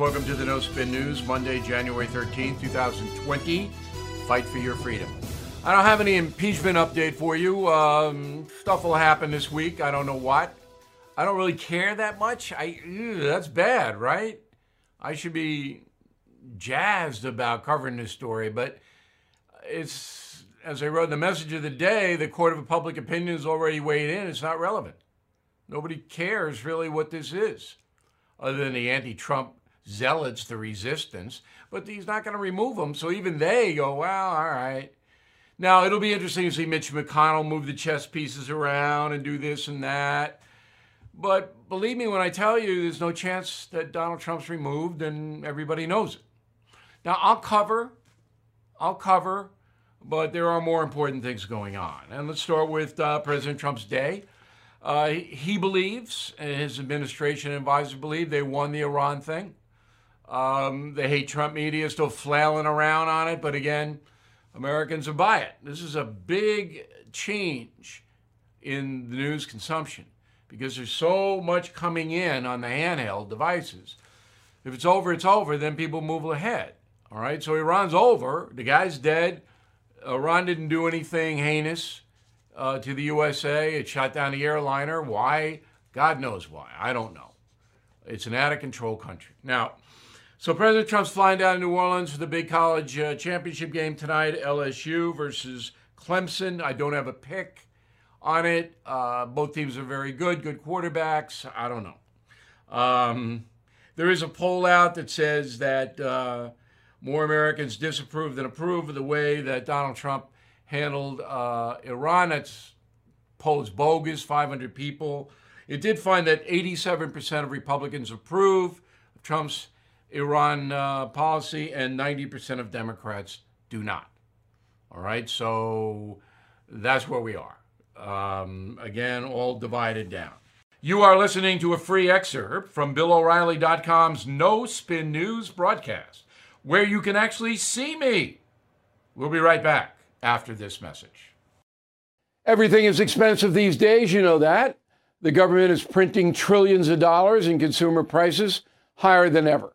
Welcome to the No Spin News, Monday, January 13th, 2020. Fight for your freedom. I don't have any impeachment update for you. Um, stuff will happen this week. I don't know what. I don't really care that much. I ew, that's bad, right? I should be jazzed about covering this story, but it's as I wrote in the message of the day, the court of public opinion has already weighed in. It's not relevant. Nobody cares really what this is, other than the anti-Trump zealots, the resistance. But he's not going to remove them, so even they go, well, all right. Now, it'll be interesting to see Mitch McConnell move the chess pieces around and do this and that. But believe me when I tell you, there's no chance that Donald Trump's removed, and everybody knows it. Now, I'll cover, I'll cover, but there are more important things going on. And let's start with uh, President Trump's day. Uh, he believes, and his administration and advisors believe, they won the Iran thing. Um, the hate Trump media is still flailing around on it, but again, Americans will buy it. This is a big change in the news consumption because there's so much coming in on the handheld devices. If it's over, it's over, then people move ahead. All right, so Iran's over. The guy's dead. Iran didn't do anything heinous uh, to the USA. It shot down the airliner. Why? God knows why. I don't know. It's an out of control country. Now, so President Trump's flying down to New Orleans for the big college uh, championship game tonight, LSU versus Clemson. I don't have a pick on it. Uh, both teams are very good, good quarterbacks. I don't know. Um, there is a poll out that says that uh, more Americans disapprove than approve of the way that Donald Trump handled uh, Iran. That's polls bogus, 500 people. It did find that 87% of Republicans approve of Trump's Iran uh, policy, and 90% of Democrats do not. All right, so that's where we are. Um, again, all divided down. You are listening to a free excerpt from BillO'Reilly.com's No Spin News broadcast, where you can actually see me. We'll be right back after this message. Everything is expensive these days, you know that. The government is printing trillions of dollars and consumer prices higher than ever.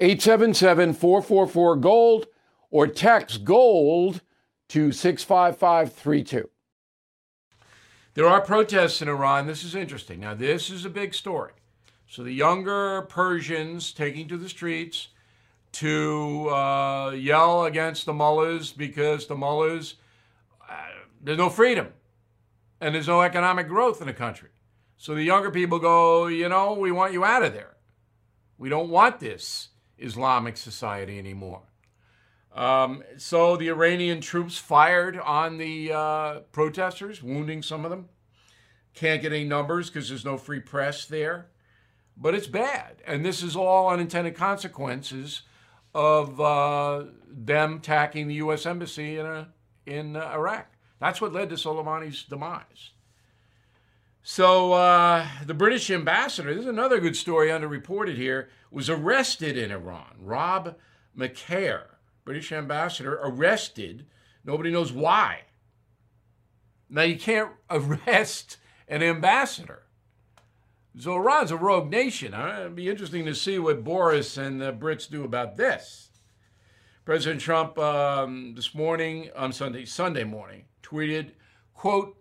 877 444 GOLD or text GOLD to 65532. There are protests in Iran. This is interesting. Now, this is a big story. So, the younger Persians taking to the streets to uh, yell against the mullahs because the mullahs, uh, there's no freedom and there's no economic growth in the country. So, the younger people go, you know, we want you out of there. We don't want this. Islamic society anymore. Um, so the Iranian troops fired on the uh, protesters, wounding some of them. Can't get any numbers because there's no free press there. But it's bad. And this is all unintended consequences of uh, them attacking the U.S. Embassy in, a, in uh, Iraq. That's what led to Soleimani's demise. So uh, the British ambassador, this is another good story underreported here, was arrested in Iran. Rob Macaire, British ambassador, arrested. Nobody knows why. Now you can't arrest an ambassador. So Iran's a rogue nation. Huh? It'd be interesting to see what Boris and the Brits do about this. President Trump um, this morning, on Sunday, Sunday morning, tweeted, quote,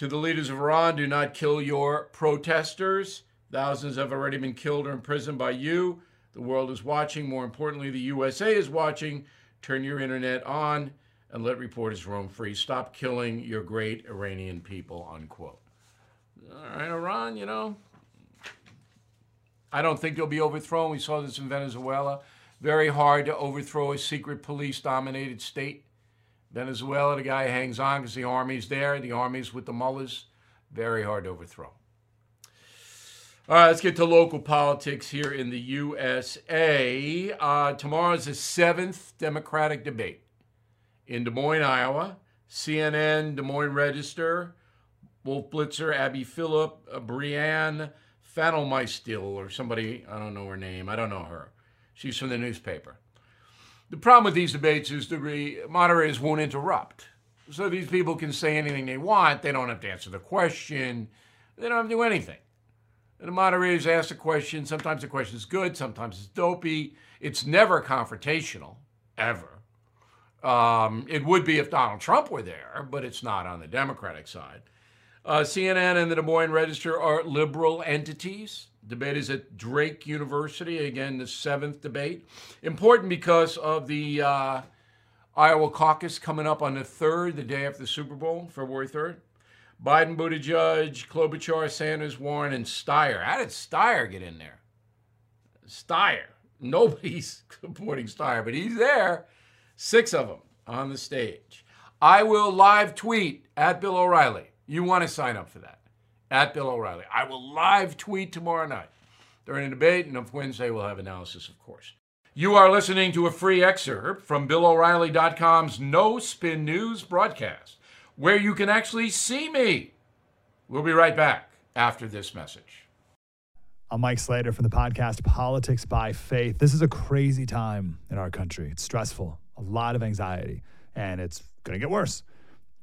to the leaders of Iran, do not kill your protesters. Thousands have already been killed or imprisoned by you. The world is watching. More importantly, the USA is watching. Turn your internet on and let reporters roam free. Stop killing your great Iranian people, unquote. All right, Iran, you know, I don't think they'll be overthrown. We saw this in Venezuela. Very hard to overthrow a secret police dominated state. Venezuela, the guy hangs on because the army's there, the army's with the mullahs. Very hard to overthrow. All right, let's get to local politics here in the USA. Uh, tomorrow's the seventh Democratic debate in Des Moines, Iowa. CNN, Des Moines Register, Wolf Blitzer, Abby Phillip, uh, Brianne Fannelmeistil, or somebody, I don't know her name, I don't know her. She's from the newspaper. The problem with these debates is the moderators won't interrupt. So these people can say anything they want. They don't have to answer the question. They don't have to do anything. And the moderators ask a question. Sometimes the question is good, sometimes it's dopey. It's never confrontational, ever. Um, it would be if Donald Trump were there, but it's not on the Democratic side. Uh, CNN and the Des Moines Register are liberal entities. Debate is at Drake University. Again, the seventh debate. Important because of the uh, Iowa caucus coming up on the 3rd, the day after the Super Bowl, February 3rd. Biden, Buttigieg, Klobuchar, Sanders, Warren, and Steyer. How did Steyer get in there? Steyer. Nobody's supporting Steyer, but he's there. Six of them on the stage. I will live tweet at Bill O'Reilly. You want to sign up for that. At Bill O'Reilly. I will live tweet tomorrow night during the debate, and on Wednesday we'll have analysis, of course. You are listening to a free excerpt from BillO'Reilly.com's No Spin News broadcast where you can actually see me. We'll be right back after this message. I'm Mike Slater from the podcast Politics by Faith. This is a crazy time in our country. It's stressful, a lot of anxiety, and it's going to get worse.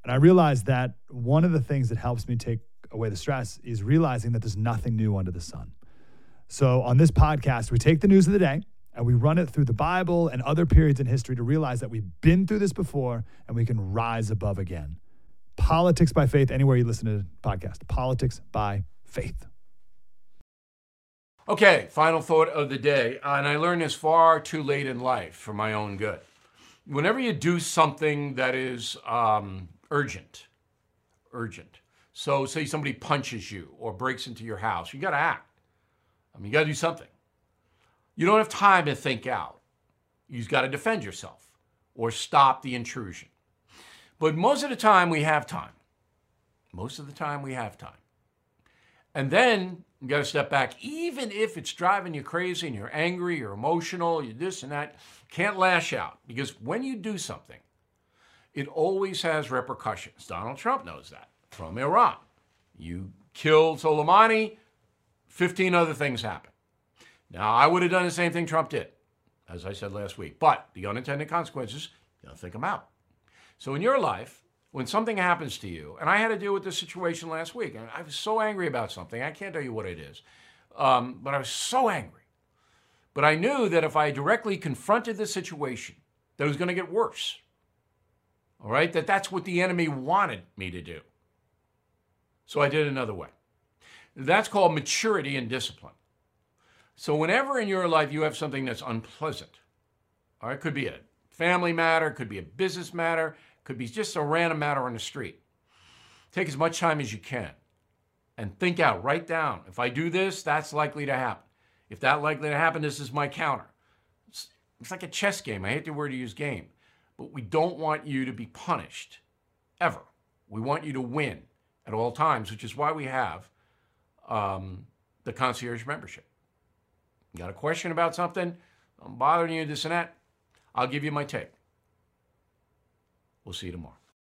And I realized that one of the things that helps me take away the stress is realizing that there's nothing new under the sun. So on this podcast, we take the news of the day and we run it through the Bible and other periods in history to realize that we've been through this before and we can rise above again. Politics by Faith, anywhere you listen to the podcast. Politics by Faith. Okay, final thought of the day. Uh, and I learned this far too late in life for my own good. Whenever you do something that is um, urgent, urgent. So, say somebody punches you or breaks into your house, you got to act. I mean, you got to do something. You don't have time to think out. You've got to defend yourself or stop the intrusion. But most of the time, we have time. Most of the time, we have time. And then you got to step back, even if it's driving you crazy and you're angry, you're emotional, you're this and that. Can't lash out because when you do something, it always has repercussions. Donald Trump knows that from Iran. You killed Soleimani, 15 other things happen. Now, I would have done the same thing Trump did, as I said last week, but the unintended consequences, you gotta think them out. So in your life, when something happens to you, and I had to deal with this situation last week, and I was so angry about something, I can't tell you what it is, um, but I was so angry. But I knew that if I directly confronted the situation, that it was going to get worse. All right, that that's what the enemy wanted me to do. So I did another way. That's called maturity and discipline. So whenever in your life you have something that's unpleasant, all right, could be a family matter, could be a business matter, could be just a random matter on the street. Take as much time as you can and think out, write down. If I do this, that's likely to happen. If that likely to happen, this is my counter. It's, it's like a chess game. I hate the word to use game, but we don't want you to be punished ever. We want you to win at all times, which is why we have um, the concierge membership. You got a question about something? I'm bothering you, this and that. I'll give you my take. We'll see you tomorrow.